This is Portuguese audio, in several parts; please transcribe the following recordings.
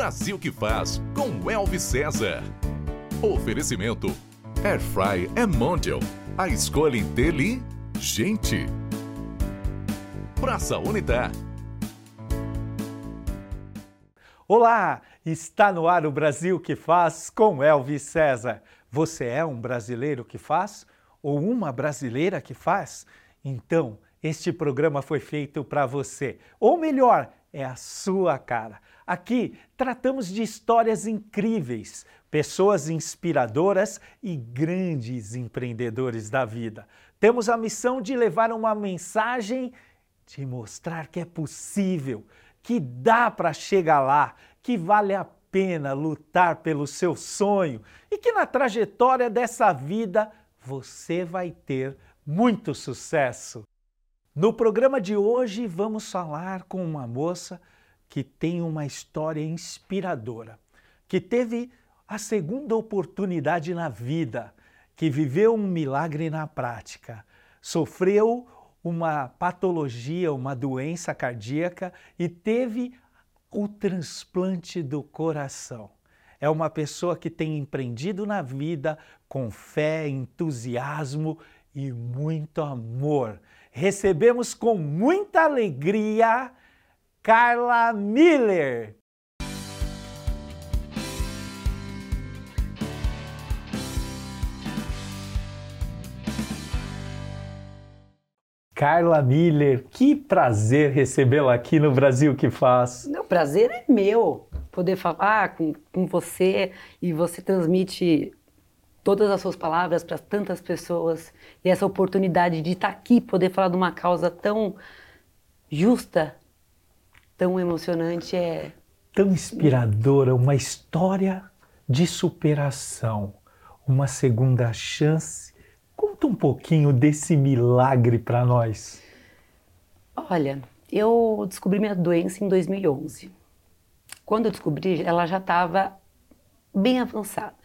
Brasil que faz com Elvis César. Oferecimento Airfry é Mondial. A escolha inteligente. Praça Unitar. Olá, está no ar o Brasil que faz com Elvis César. Você é um brasileiro que faz ou uma brasileira que faz? Então, este programa foi feito para você. Ou melhor, é a sua cara. Aqui tratamos de histórias incríveis, pessoas inspiradoras e grandes empreendedores da vida. Temos a missão de levar uma mensagem de mostrar que é possível, que dá para chegar lá, que vale a pena lutar pelo seu sonho e que na trajetória dessa vida você vai ter muito sucesso. No programa de hoje vamos falar com uma moça que tem uma história inspiradora, que teve a segunda oportunidade na vida, que viveu um milagre na prática, sofreu uma patologia, uma doença cardíaca e teve o transplante do coração. É uma pessoa que tem empreendido na vida com fé, entusiasmo e muito amor recebemos com muita alegria Carla Miller. Carla Miller, que prazer recebê-la aqui no Brasil que faz. O prazer é meu poder falar com, com você e você transmite todas as suas palavras para tantas pessoas e essa oportunidade de estar aqui, poder falar de uma causa tão justa, tão emocionante é tão inspiradora, uma história de superação, uma segunda chance. Conta um pouquinho desse milagre para nós. Olha, eu descobri minha doença em 2011. Quando eu descobri, ela já estava bem avançada.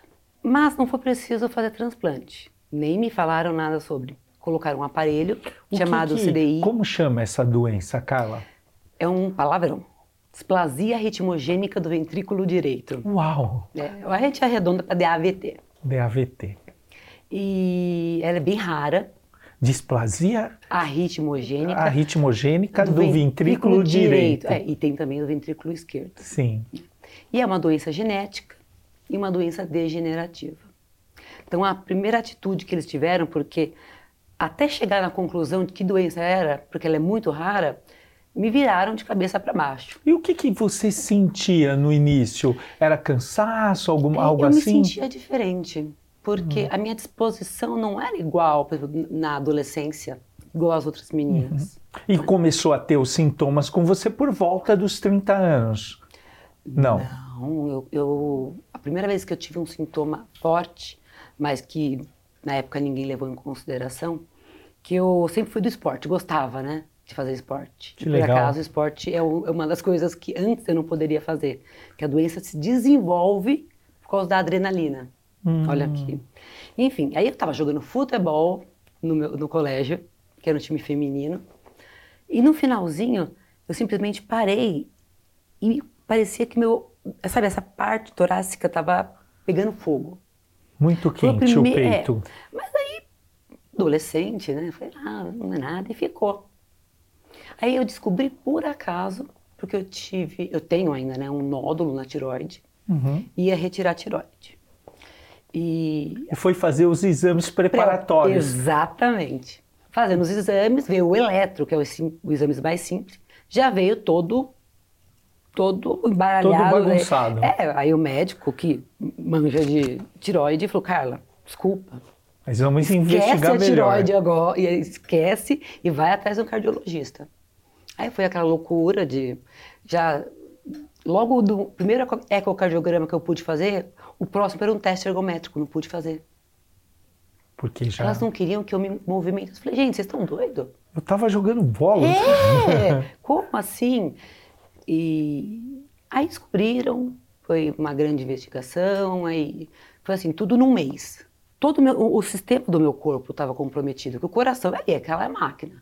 Mas não foi preciso fazer transplante. Nem me falaram nada sobre. Colocaram um aparelho o chamado que que, CDI. Como chama essa doença, Carla? É um palavrão. Displasia ritmogênica do ventrículo direito. Uau! É, a gente arredonda para DAVT. DAVT. E ela é bem rara. Displasia arritmogênica, arritmogênica do, do ventrículo, ventrículo direito. direito. É, e tem também do ventrículo esquerdo. Sim. E é uma doença genética e uma doença degenerativa. Então, a primeira atitude que eles tiveram, porque até chegar na conclusão de que doença era, porque ela é muito rara, me viraram de cabeça para baixo. E o que, que você sentia no início? Era cansaço, algum, é, algo eu assim? Eu me sentia diferente, porque uhum. a minha disposição não era igual na adolescência, igual às outras meninas. Uhum. E começou a ter os sintomas com você por volta dos 30 anos? Não. Não, eu, eu primeira vez que eu tive um sintoma forte, mas que na época ninguém levou em consideração, que eu sempre fui do esporte, gostava, né? De fazer esporte. Que por legal. acaso, o esporte é, é uma das coisas que antes eu não poderia fazer. Que a doença se desenvolve por causa da adrenalina. Hum. Olha aqui. Enfim, aí eu estava jogando futebol no, meu, no colégio, que era um time feminino. E no finalzinho, eu simplesmente parei e parecia que meu sabe, essa parte torácica estava pegando fogo. Muito quente prime... o peito. É, mas aí, adolescente, né? Falei, ah, não é nada, e ficou. Aí eu descobri por acaso, porque eu tive, eu tenho ainda, né, um nódulo na tiroide, uhum. ia retirar a tiroide. E... e foi fazer os exames preparatórios. Exatamente. Fazendo os exames, veio o eletro, que é o, o exame mais simples, já veio todo todo embaralhado. Todo bagunçado. É, aí o médico que manja de tiroide falou, Carla, desculpa. Mas vamos investigar esquece melhor. a tiroide agora, e esquece e vai atrás de um cardiologista. Aí foi aquela loucura de já logo do primeiro ecocardiograma que eu pude fazer, o próximo era um teste ergométrico, não pude fazer. Porque já... Elas não queriam que eu me movimentasse. Eu falei, gente, vocês estão doidos? Eu tava jogando bola. É, como assim? E aí descobriram, foi uma grande investigação, aí foi assim, tudo num mês. Todo meu, o, o sistema do meu corpo estava comprometido, porque o coração ali, aquela máquina.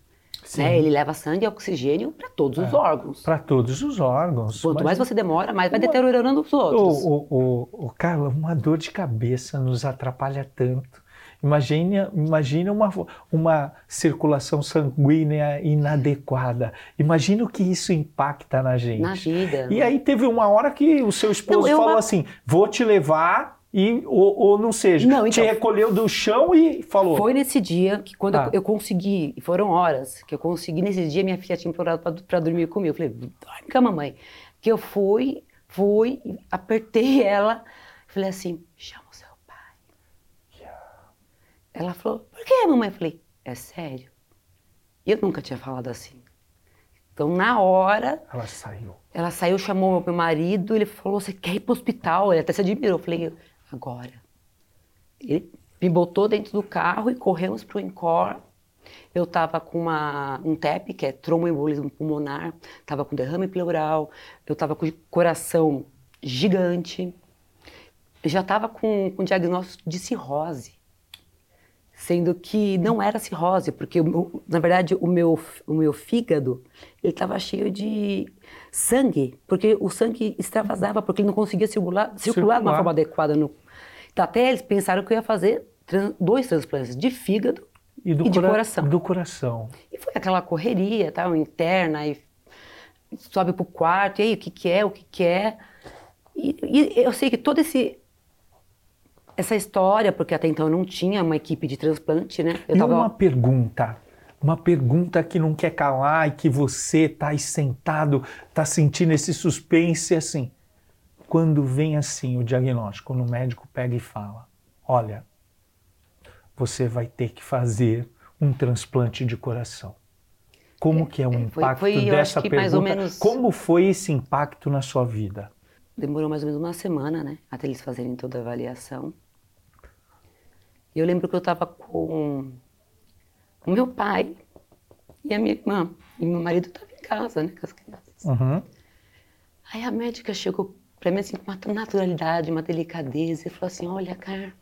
Né? Ele leva sangue e oxigênio para todos os órgãos. Para todos os órgãos. Quanto mais você demora, mais vai deteriorando os outros. O, o, o, Carla, uma dor de cabeça nos atrapalha tanto. Imagine, imagine uma, uma circulação sanguínea inadequada. Imagina o que isso impacta na gente. Na vida. E aí teve uma hora que o seu esposo não, falou assim: vou te levar e ou, ou não seja, não, então, te recolheu do chão e falou. Foi nesse dia que quando ah. eu, eu, consegui, foram horas que eu consegui nesse dia minha filha tinha implorado para dormir comigo. Eu falei, dorme com a mamãe. Que eu fui, fui, apertei ela, falei assim, chama o seu pai. Yeah. Ela falou, por que, mamãe? Eu falei, é sério? Eu nunca tinha falado assim. Então, na hora. Ela saiu. Ela saiu, chamou meu marido, ele falou: Você quer ir para o hospital? Ele até se admirou. Eu falei: agora. Ele me botou dentro do carro e corremos para o Encore. Eu estava com uma, um TEP, que é tromboembolismo pulmonar, estava com derrame pleural, eu estava com coração gigante, eu já estava com, com diagnóstico de cirrose, sendo que não era cirrose, porque na verdade o meu, o meu fígado ele estava cheio de sangue, porque o sangue extravasava, porque ele não conseguia circular, circular, circular. de uma forma adequada no, até eles pensaram que eu ia fazer dois transplantes de fígado e, e de coração. Do coração. E foi aquela correria, tal, interna, e sobe pro quarto, e aí, o que que é, o que que é. E, e eu sei que toda esse essa história, porque até então eu não tinha uma equipe de transplante, né? Eu e tava... uma pergunta, uma pergunta que não quer calar e que você tá aí sentado, tá sentindo esse suspense assim quando vem assim o diagnóstico, quando o médico pega e fala: olha, você vai ter que fazer um transplante de coração. Como que é o impacto foi, foi, dessa pergunta? Menos... Como foi esse impacto na sua vida? Demorou mais ou menos uma semana, né, até eles fazerem toda a avaliação. Eu lembro que eu estava com o meu pai e a minha irmã. E meu marido estava em casa, né, com as crianças. Uhum. Aí a médica chegou para mim, assim, com uma naturalidade, uma delicadeza. Ele falou assim: Olha, Carla,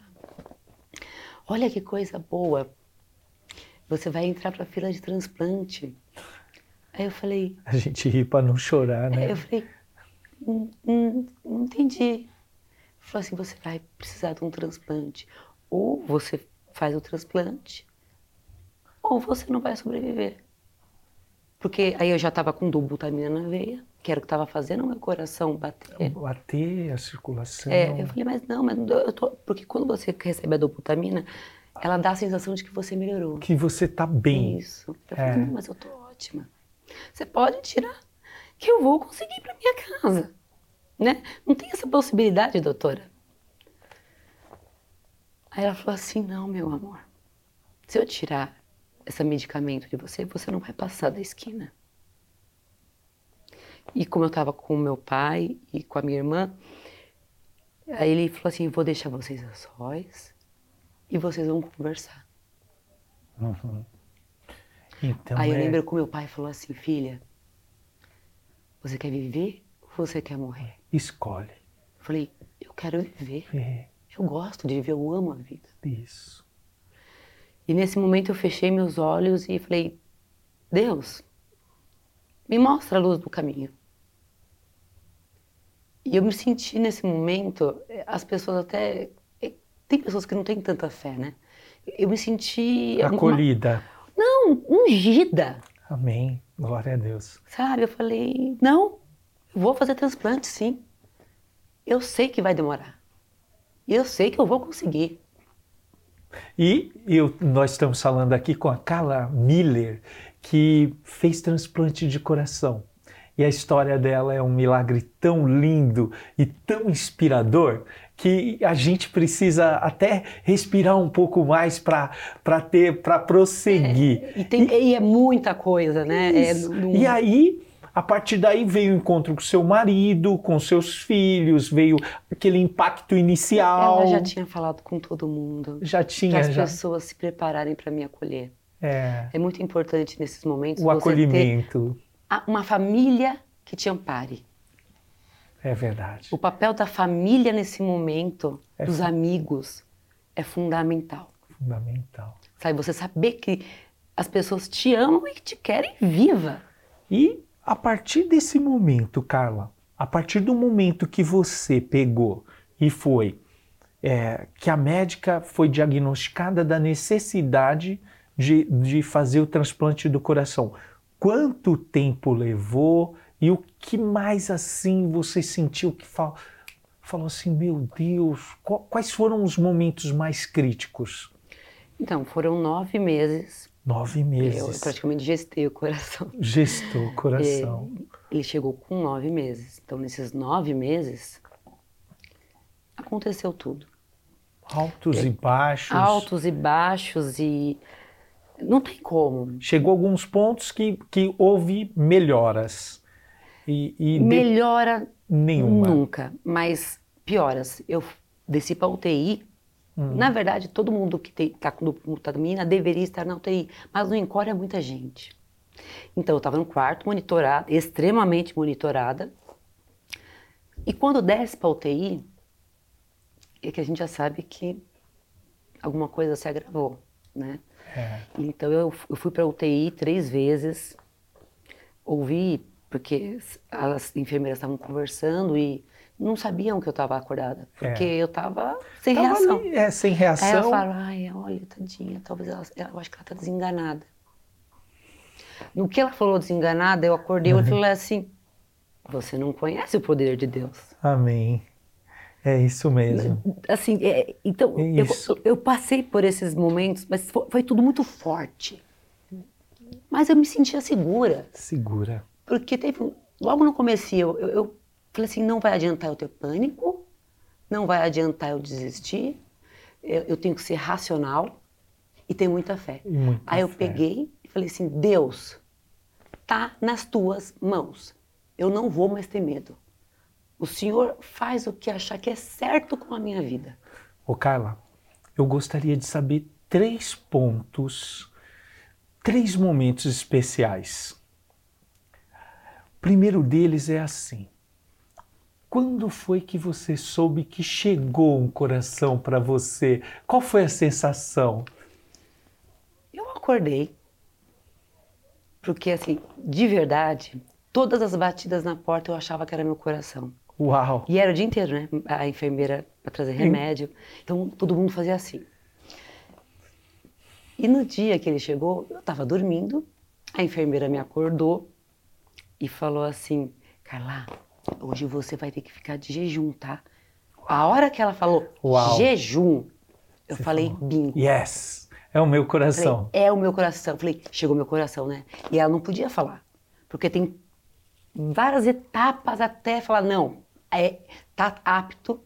olha que coisa boa. Você vai entrar para a fila de transplante. Aí eu falei. A gente ri para não chorar, né? Aí eu falei: hum, hum, Não entendi. Ele falou assim: Você vai precisar de um transplante. Ou você faz o transplante, ou você não vai sobreviver. Porque aí eu já estava com dubutamina na veia que era o que estava fazendo o meu coração bater. Bater a circulação. É, eu falei, mas não, mas eu tô... porque quando você recebe a dobutamina, ela dá a sensação de que você melhorou. Que você está bem. Isso. Eu falei, é. não, mas eu tô ótima. Você pode tirar, que eu vou conseguir para minha casa. Né? Não tem essa possibilidade, doutora. Aí ela falou assim, não, meu amor, se eu tirar esse medicamento de você, você não vai passar da esquina. E como eu estava com o meu pai e com a minha irmã, aí ele falou assim: vou deixar vocês a sós e vocês vão conversar. Uhum. Então, aí eu é... lembro que o meu pai falou assim: filha, você quer viver ou você quer morrer? Escolhe. Eu falei: eu quero viver. É. Eu gosto de viver, eu amo a vida. Isso. E nesse momento eu fechei meus olhos e falei: Deus, me mostra a luz do caminho. E eu me senti nesse momento, eh, as pessoas até. Eh, tem pessoas que não têm tanta fé, né? Eu me senti. Acolhida. Uma, não, ungida. Amém. Glória a Deus. Sabe, eu falei: não, eu vou fazer transplante sim. Eu sei que vai demorar. Eu sei que eu vou conseguir. E eu, nós estamos falando aqui com a Carla Miller, que fez transplante de coração. E a história dela é um milagre tão lindo e tão inspirador que a gente precisa até respirar um pouco mais para ter para prosseguir. É, e, tem, e, e, é muita coisa, né? É, E aí a partir daí veio o encontro com seu marido, com seus filhos, veio aquele impacto inicial. Ela já tinha falado com todo mundo. Já tinha. Para as já... pessoas se prepararem para me acolher. É. é muito importante nesses momentos. O acolhimento. uma família que te ampare. É verdade. O papel da família nesse momento, é dos amigos, é fundamental. Fundamental. Sabe, você saber que as pessoas te amam e te querem viva. E a partir desse momento, Carla, a partir do momento que você pegou e foi, é, que a médica foi diagnosticada da necessidade de, de fazer o transplante do coração, quanto tempo levou e o que mais assim você sentiu que fal, falou assim, meu Deus, quais foram os momentos mais críticos? Então, foram nove meses. Nove meses. Eu praticamente gestei o coração. Gestou o coração. É, ele chegou com nove meses. Então, nesses nove meses, aconteceu tudo. Altos é, e baixos. Altos e baixos e não tem como. Chegou alguns pontos que, que houve melhoras. E, e Melhora de... nenhuma. Nunca, mas pioras. Eu desci para UTI. Hum. Na verdade, todo mundo que está com glutamina deveria estar na UTI, mas no encore é muita gente. Então, eu estava no quarto, monitorada, extremamente monitorada. E quando desce para UTI, é que a gente já sabe que alguma coisa se agravou, né? É. Então eu, eu fui para UTI três vezes, ouvi, porque as enfermeiras estavam conversando e não sabiam que eu estava acordada, porque é. eu estava sem tava reação. Ali, é, sem reação. Aí eu falo, ai, olha, tadinha, talvez ela, eu acho que ela está desenganada. No que ela falou desenganada, eu acordei uhum. e falei assim, você não conhece o poder de Deus. Amém. É isso mesmo. Assim, é, então, é eu, eu, passei por esses momentos, mas foi, foi, tudo muito forte. Mas eu me sentia segura. Segura. Porque teve, logo no começo, eu, eu, eu falei assim, não vai adiantar eu ter pânico, não vai adiantar eu desistir, eu, eu tenho que ser racional e ter muita fé. Muita Aí eu fé. peguei e falei assim, Deus, tá nas tuas mãos. Eu não vou mais ter medo. O Senhor faz o que achar que é certo com a minha vida. Ô Carla, eu gostaria de saber três pontos, três momentos especiais. O primeiro deles é assim. Quando foi que você soube que chegou um coração para você? Qual foi a sensação? Eu acordei. Porque, assim, de verdade, todas as batidas na porta eu achava que era meu coração. Uau! E era o dia inteiro, né? A enfermeira para trazer remédio. Então todo mundo fazia assim. E no dia que ele chegou, eu estava dormindo, a enfermeira me acordou e falou assim: Carla, hoje você vai ter que ficar de jejum, tá? A hora que ela falou Uau. jejum, eu você falei falou, bingo. Yes! É o meu coração. Falei, é o meu coração. Falei, chegou meu coração, né? E ela não podia falar, porque tem várias etapas até falar, não, é, tá apto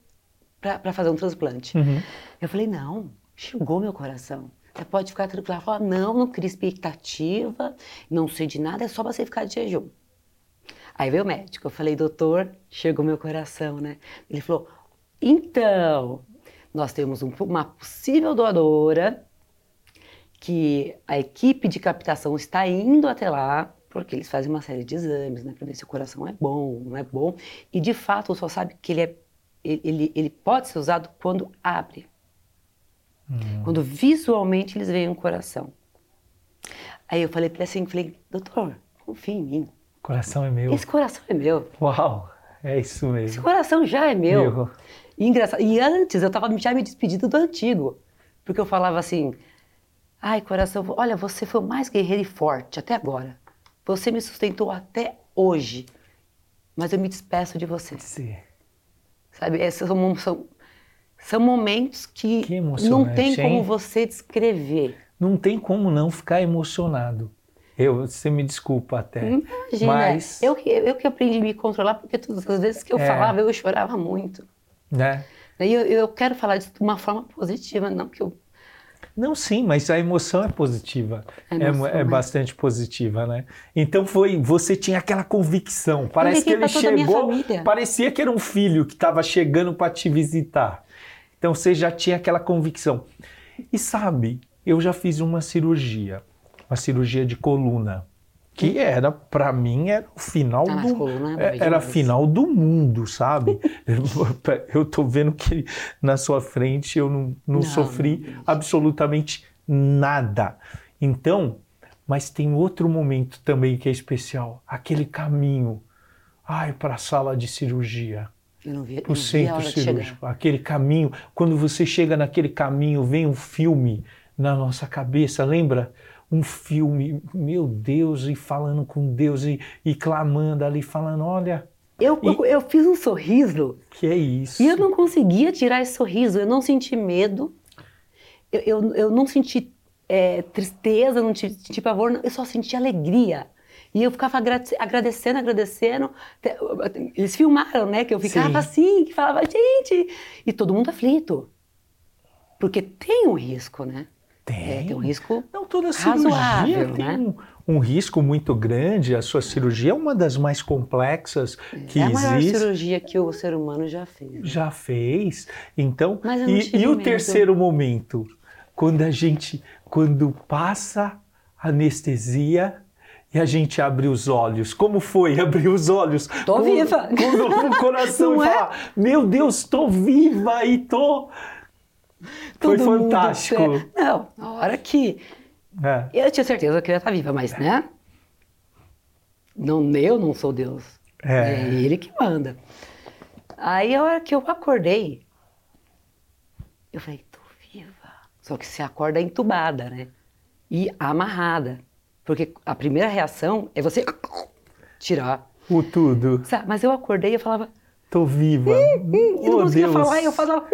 para fazer um transplante. Uhum. Eu falei, não, chegou meu coração. Você pode ficar tranquilo. Ela falou, não, não cria expectativa, não sei de nada, é só você ficar de jejum. Aí veio o médico, eu falei, doutor, chegou meu coração, né? Ele falou, então, nós temos um, uma possível doadora que a equipe de captação está indo até lá porque eles fazem uma série de exames, né, para ver se o coração é bom, não é bom, e de fato só sabe que ele é ele, ele pode ser usado quando abre. Hum. Quando visualmente eles veem um coração. Aí eu falei para ele assim, falei, doutor, confia em mim. O coração é meu. Esse coração é meu. Uau, é isso mesmo. Esse coração já é meu. meu. E engraçado. E antes eu estava já me despedindo do antigo, porque eu falava assim, ai coração, olha, você foi o mais guerreiro e forte até agora. Você me sustentou até hoje, mas eu me despeço de você. Sim. Sabe, esses são, são, são momentos que, que não tem como você descrever. Não tem como não ficar emocionado. Eu, você me desculpa até. Imagina, mas... eu, eu que aprendi a me controlar, porque todas as vezes que eu é. falava, eu chorava muito. Né? E eu, eu quero falar disso de uma forma positiva, não que eu não, sim, mas a emoção é positiva. Emoção, é, é, bastante positiva, né? Então foi, você tinha aquela convicção. Parece que ele chegou, parecia que era um filho que estava chegando para te visitar. Então você já tinha aquela convicção. E sabe, eu já fiz uma cirurgia, uma cirurgia de coluna que era para mim era o final ah, do é, era final do mundo, sabe? eu tô vendo que na sua frente eu não, não, não sofri não, absolutamente nada. Então, Mas tem outro momento também que é especial, aquele caminho, ai, para a sala de cirurgia. Para o centro cirúrgico, aquele caminho, quando você chega naquele caminho, vem um filme na nossa cabeça, lembra? Um filme, meu Deus, e falando com Deus e, e clamando ali, falando: olha, Eu, eu, eu fiz um sorriso que é isso. e eu não conseguia tirar esse sorriso. Eu não senti medo, eu, eu, eu não senti é, tristeza, não senti, pavor, não, eu só senti alegria. E eu ficava agrade- agradecendo, agradecendo. Eles filmaram, né? Que eu ficava Sim. assim, que falava, gente. E todo mundo aflito. Porque tem um risco, né? Tem. É, tem um risco Não, toda cirurgia razoável, tem né? um, um risco muito grande. A sua cirurgia é uma das mais complexas que é a maior existe. cirurgia que o ser humano já fez. Já fez. Então, e, e o terceiro momento, quando a gente, quando passa a anestesia e a gente abre os olhos. Como foi abrir os olhos? Tô Quando- viva. Quando o coração Não é? fala, meu Deus, tô viva e tô... Foi Todo mundo fantástico. sé- Não, a hora que. É. Eu tinha certeza que eu ia estar viva, mas, né? Não, eu não sou Deus. É. É ele que manda. Aí a hora que eu acordei, eu falei, tô viva. Só que você acorda entubada, né? E amarrada. Porque a primeira reação é você tirar. O tudo. Mas eu acordei e eu falava, Tô viva. eu não oh, conseguia Deus. falar, e eu falava.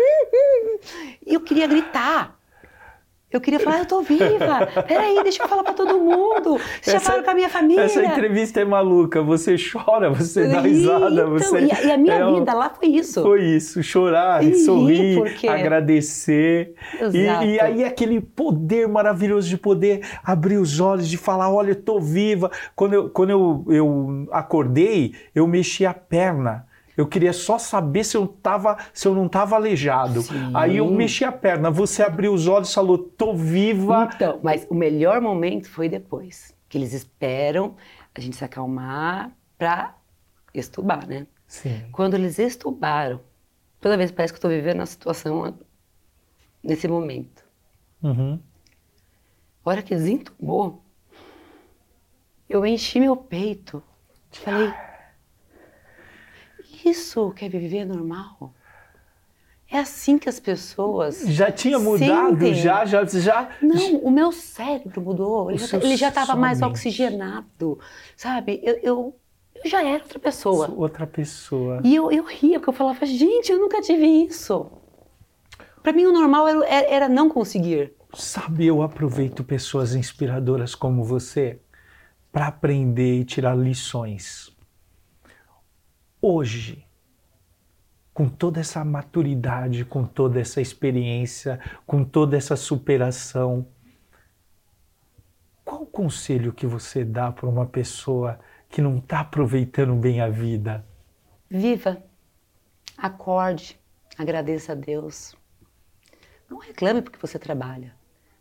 E eu queria gritar. Eu queria falar, eu tô viva. Peraí, deixa eu falar pra todo mundo. Já falaram com a minha família. Essa entrevista é maluca. Você chora, você dá risada. então, você, e, a, e a minha é um- vida lá foi isso. Foi isso, chorar, E rir, sorrir, porque- agradecer. E, Exato. e aí aquele poder maravilhoso de poder abrir os olhos, de falar, olha, eu tô viva. Quando eu, quando eu, eu acordei, eu mexi a perna. Eu queria só saber se eu, tava, se eu não estava aleijado. Sim. Aí eu mexi a perna, você abriu os olhos e falou, tô viva. Então, mas o melhor momento foi depois. Que eles esperam a gente se acalmar pra estubar, né? Sim. Quando eles estubaram, toda vez parece que eu tô vivendo a situação nesse momento. Uhum. A hora que desentubou, eu enchi meu peito. Falei, isso quer viver normal? É assim que as pessoas. Já tinha mudado, sentem. já, já, já. Não, o meu cérebro mudou. Ele já, ele já estava mais oxigenado, sabe? Eu, eu, eu já era outra pessoa. Outra pessoa. E eu, eu ria, porque eu falava, gente, eu nunca tive isso. Para mim, o normal era, era- era não conseguir. Sabe, eu aproveito pessoas inspiradoras como você para aprender e tirar lições. Hoje, com toda essa maturidade, com toda essa experiência, com toda essa superação, qual o conselho que você dá para uma pessoa que não está aproveitando bem a vida? Viva, acorde, agradeça a Deus. Não reclame porque você trabalha,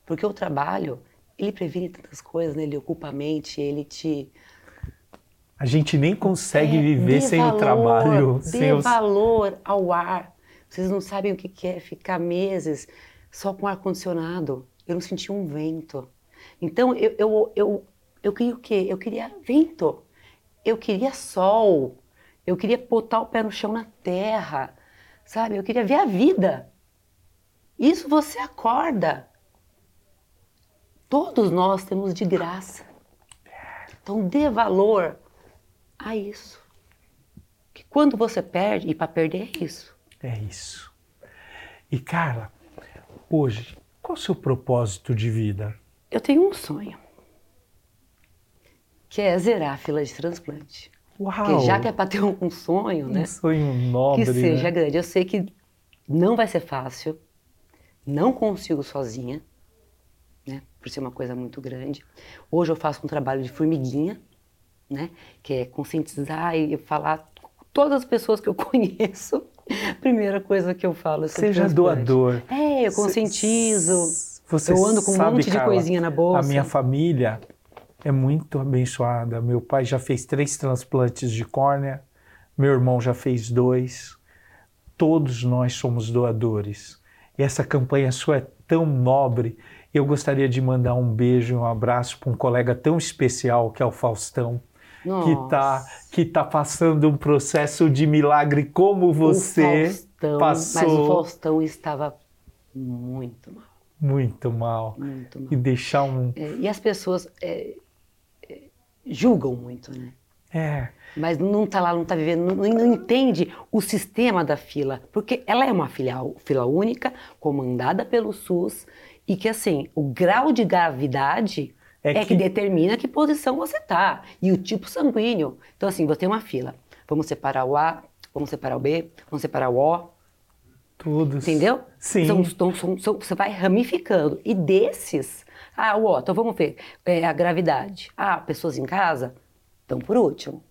porque o trabalho, ele previne tantas coisas, né? ele ocupa a mente, ele te... A gente nem consegue É, viver sem o valor, trabalho, Dê os... valor ao ar. Vocês não sabem o que que é ficar meses só com ar-condicionado. Eu não senti um vento. Então, eu, eu, eu, eu queria o quê? Eu queria vento. Eu queria sol. Eu queria botar o pé no chão na terra. Sabe? Eu queria ver a vida. Isso você acorda. Todos nós temos de graça. Então, dê valor a isso. Que quando você perde, e para perder é isso. É isso. E cara, hoje, qual o seu propósito de vida? Eu tenho um sonho. Que é zerar a fila de transplante. Uau! Porque já que é para ter um, um sonho, né? um sonho nobre, que seja né? grande. Eu sei que não vai ser fácil. Não consigo sozinha, né? Por ser uma coisa muito grande. Hoje eu faço um trabalho de formiguinha, né? Que é conscientizar e falar com todas as pessoas que eu conheço. Primeira coisa que eu falo é Seja doador. É, eu conscientizo. Você eu ando com um monte de Carla, coisinha na bolsa. A minha família é muito abençoada. Meu pai já fez três transplantes de córnea, meu irmão já fez dois. Todos nós somos doadores. E essa campanha sua é tão nobre. Eu gostaria de mandar um beijo e um abraço para um colega tão especial que é o Faustão, que está Nossa. que tá passando um processo de milagre como você Faustão, passou. Mas o Faustão estava muito mal, Muito mal. muito mal. E deixar um. É, e as pessoas é, é, julgam muito, né? É, Mas não está lá, não está vivendo, não, não entende o sistema da fila, porque ela é uma filial, fila única, comandada pelo SUS, e que assim, o grau de gravidade É é, que- que... determina que posição você está e o tipo sanguíneo. Então assim, você tem uma fila, vamos separar o A, vamos separar o B, vamos separar o O, todos. entendeu? Sim. São- são- são- são- você vai ramificando. E desses, ah, o O, então vamos ver, é, a gravidade. Ah, pessoas em casa estão por último.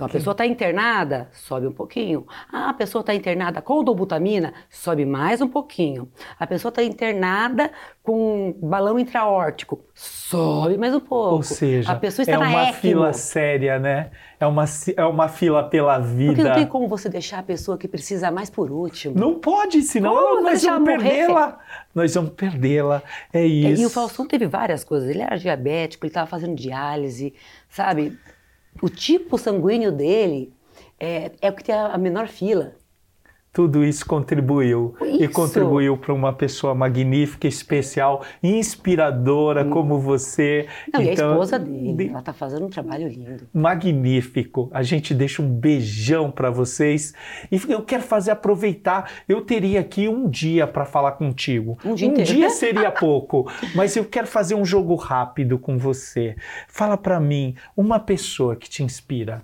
Então, a pessoa está internada, sobe um pouquinho. Ah, a pessoa está internada com dobutamina, sobe mais um pouquinho. A pessoa está internada com balão intraórtico, sobe mais um pouco. Ou seja, a pessoa está é na uma fila séria, né? É uma, é uma fila pela Porque vida. não tem como você deixar a pessoa que precisa mais por último. Não pode, senão Como nós vamos perdê-la. Nós vamos perdê-la. É É, isso. E o Faustão teve várias coisas. Ele era diabético, ele estava fazendo diálise, sabe? O tipo sanguíneo dele é, é o que tem a a menor fila. Tudo isso contribuiu. E Isso. contribuiu para uma pessoa magnífica, especial, inspiradora como você. Hum. Não, e a Então, esposa dele, de- ela está fazendo um trabalho lindo. magnífico. A gente deixa um beijão para vocês. E eu quero fazer aproveitar. Eu teria aqui um dia para falar contigo. Um dia inteiro. dia seria pouco, mas eu quero fazer um jogo rápido com você. Fala para mim uma pessoa que te inspira.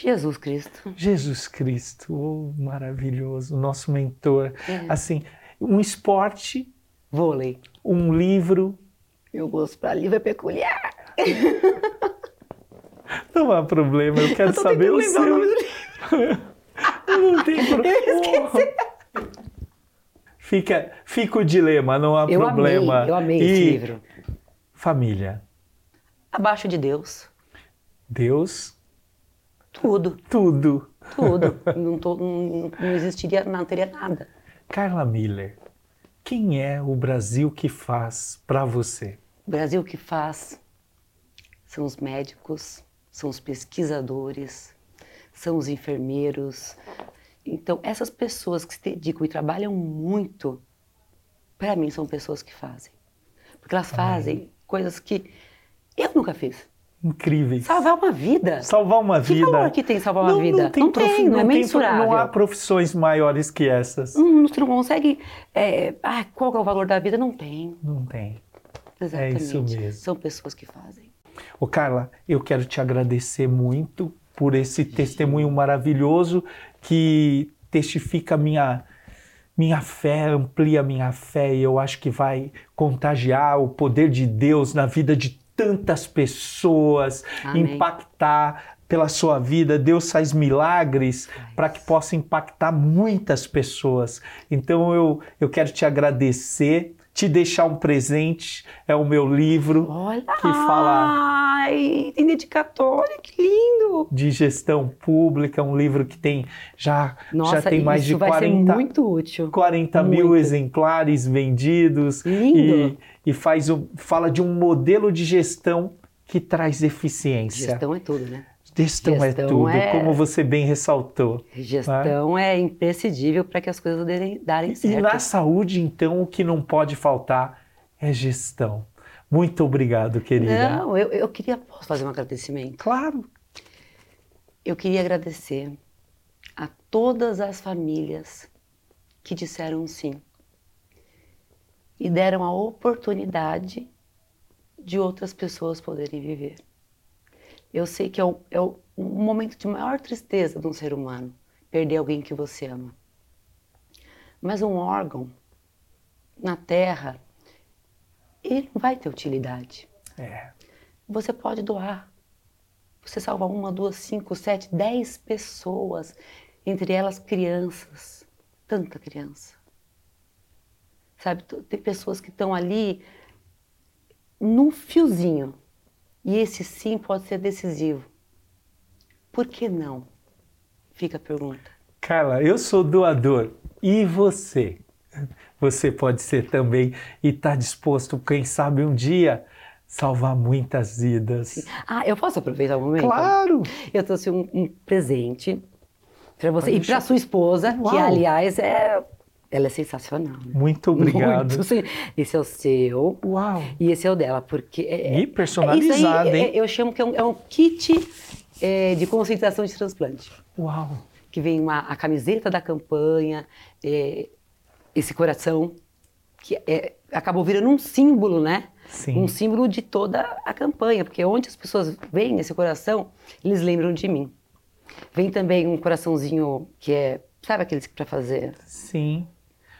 Jesus Cristo. Jesus Cristo, oh, maravilhoso, nosso mentor. É. Assim, um esporte, Vôlei. um livro, Meu gosto para livro é peculiar. não há problema, eu quero Eu saber o o seu. nome do livro. Não tem problema. Fica, fica o dilema, não há Eu problema. amei, eu amei e esse livro. Família. Abaixo de Deus. Deus, Tudo, tudo. tudo. não, tô- não- não existiria, não teria nada. Carla Miller, quem é o Brasil que faz para você? O Brasil que faz são os médicos, são os pesquisadores, são os enfermeiros. Então, essas pessoas que se dedicam e trabalham muito, para mim, são pessoas que fazem. Porque elas fazem coisas que eu nunca fiz. Incríveis. Salvar uma vida. Salvar uma Que vida. valor que tem salvar uma vida? Não tem, não é tem pro- mensurável. Não há profissões maiores que essas. Hum, você não consegue. é, ah, qual que é o valor da vida? Não tem. Não tem. Exatamente. isso mesmo. São pessoas que fazem. Ô Carla, eu quero te agradecer muito por esse testemunho maravilhoso que testifica a minha, minha fé, amplia minha fé e eu acho que vai contagiar o poder de Deus na vida de tantas pessoas, Amém. impactar pela sua vida. Deus faz milagres para que possa impactar muitas pessoas. Então eu, eu quero te agradecer, te deixar um presente, é o meu livro Olha. que fala Ai, tem dedicatória, que lindo! de gestão pública, um livro que tem já, Nossa, já tem mais de vai 40, ser muito útil. 40 mil Muito. exemplares vendidos Lindo. e, e faz um, fala de um modelo de gestão que traz eficiência. Gestão é tudo, né? Gestão é Gestão tudo, é- como você bem ressaltou. Gestão é imprescindível para que as coisas darem, darem E certo. na saúde, então, o que não pode faltar é gestão. Muito obrigado, querida. Não, eu, eu queria. Posso fazer um agradecimento? Claro. Eu queria agradecer a todas as famílias que disseram sim e deram a oportunidade de outras pessoas poderem viver. Eu sei que é o, é o um momento de maior tristeza de um ser humano perder alguém que você ama. Mas um órgão na Terra, ele não vai ter utilidade. É. Você pode doar. Você salva uma, duas, cinco, sete, dez pessoas, entre elas crianças, tanta criança. Sabe, tem pessoas que estão ali num fiozinho. E esse sim pode ser decisivo. Por que não? Fica a pergunta. Carla, eu sou doador. E você? você pode ser também e está disposto, quem sabe um dia, salvar muitas vidas. Ah, eu posso aproveitar o um momento? Claro! Eu trouxe um, um presente para você pode e para sua esposa, Uau. que aliás é ela é sensacional. Né? Muito obrigado. Muito, sim. Esse é o seu. Uau! E esse é o dela, porque. É, e personalizado, é hein? É, eu chamo que é um, é um kit é, de concentração de transplante. Uau! Que vem uma, a camiseta da campanha, é, esse coração, que é, acabou virando um símbolo, né? Sim. Um símbolo de toda a campanha, porque onde as pessoas veem esse coração, eles lembram de mim. Vem também um coraçãozinho que é, sabe aqueles para fazer? Sim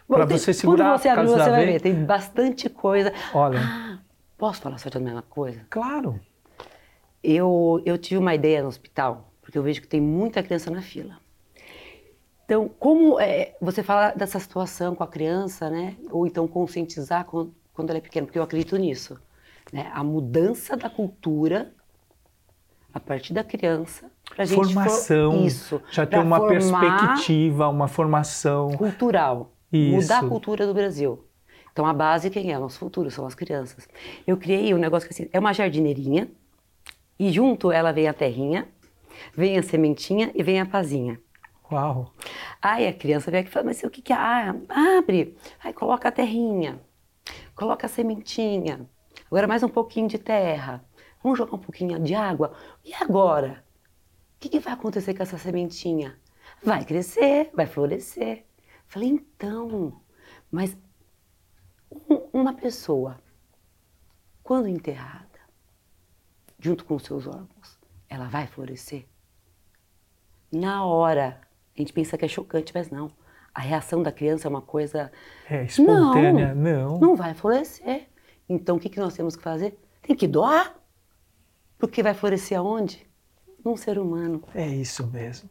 para você segurar Quando você abrir, você vai ver. Tem bastante coisa. Olha. Ah, posso falar só de uma coisa? Claro. Eu, eu tive uma ideia no hospital, porque eu vejo que tem muita criança na fila. Então, como é, você fala dessa situação com a criança, né? Ou então conscientizar quando, quando ela é pequena, porque eu acredito nisso. Né? A mudança da cultura a partir da criança para gente formação for, isso já tem uma perspectiva uma formação cultural isso. mudar a cultura do Brasil. Então a base quem é? Nosso futuro, são as crianças. Eu criei um negócio que assim, é uma jardineirinha e junto ela vem a terrinha, vem a sementinha e vem a pazinha. Uau! Aí a criança vem aqui e fala, mas o que que é? Ah, abre, aí coloca a terrinha, coloca a sementinha, agora mais um pouquinho de terra, vamos jogar um pouquinho de água. E agora? O que, que vai acontecer com essa sementinha? Vai crescer, vai florescer. Falei, então, mas uma pessoa, quando enterrada, junto com seus órgãos, ela vai florescer? Na hora, a gente pensa que é chocante, mas não. A reação da criança é uma coisa. É espontânea, não. Não, não vai florescer. Então o que, que nós temos que fazer? Tem que doar. Porque vai florescer aonde? Num ser humano. É isso mesmo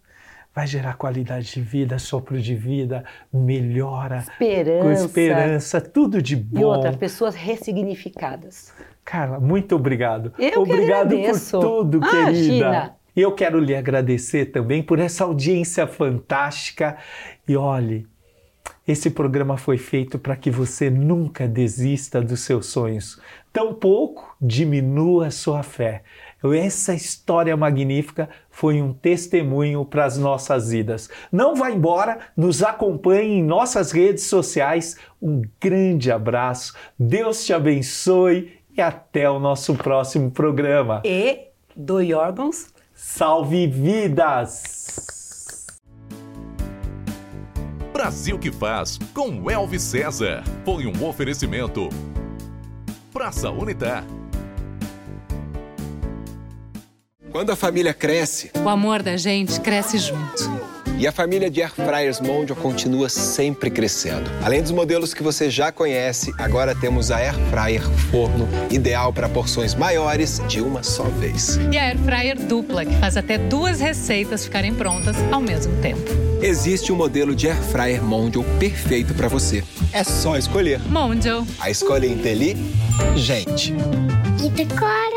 vai gerar qualidade de vida, sopro de vida, melhora, esperança, com esperança, tudo de bom. E outra, pessoas ressignificadas. Carla, muito obrigado. Eu obrigado por tudo, ah, querida. E eu quero lhe agradecer também por essa audiência fantástica. E olhe, esse programa foi feito para que você nunca desista dos seus sonhos, tampouco diminua a sua fé. Essa história magnífica foi um testemunho para as nossas vidas. Não vá embora, nos acompanhe em nossas redes sociais. Um grande abraço, Deus te abençoe e até o nosso próximo programa. E doe órgãos. Salve vidas! Brasil que faz com Elvis César. Foi um oferecimento. Praça Unitar Quando a família cresce, o amor da gente cresce junto. E a família de Air Fryers Mondial continua sempre crescendo. Além dos modelos que você já conhece, agora temos a Air Fryer Forno, ideal para porções maiores de uma só vez. E a Air Fryer Dupla, que faz até duas receitas ficarem prontas ao mesmo tempo. Existe um modelo de Air Fryer Mondial perfeito para você. É só escolher. Mondial. A escolha é inteligente. E decora.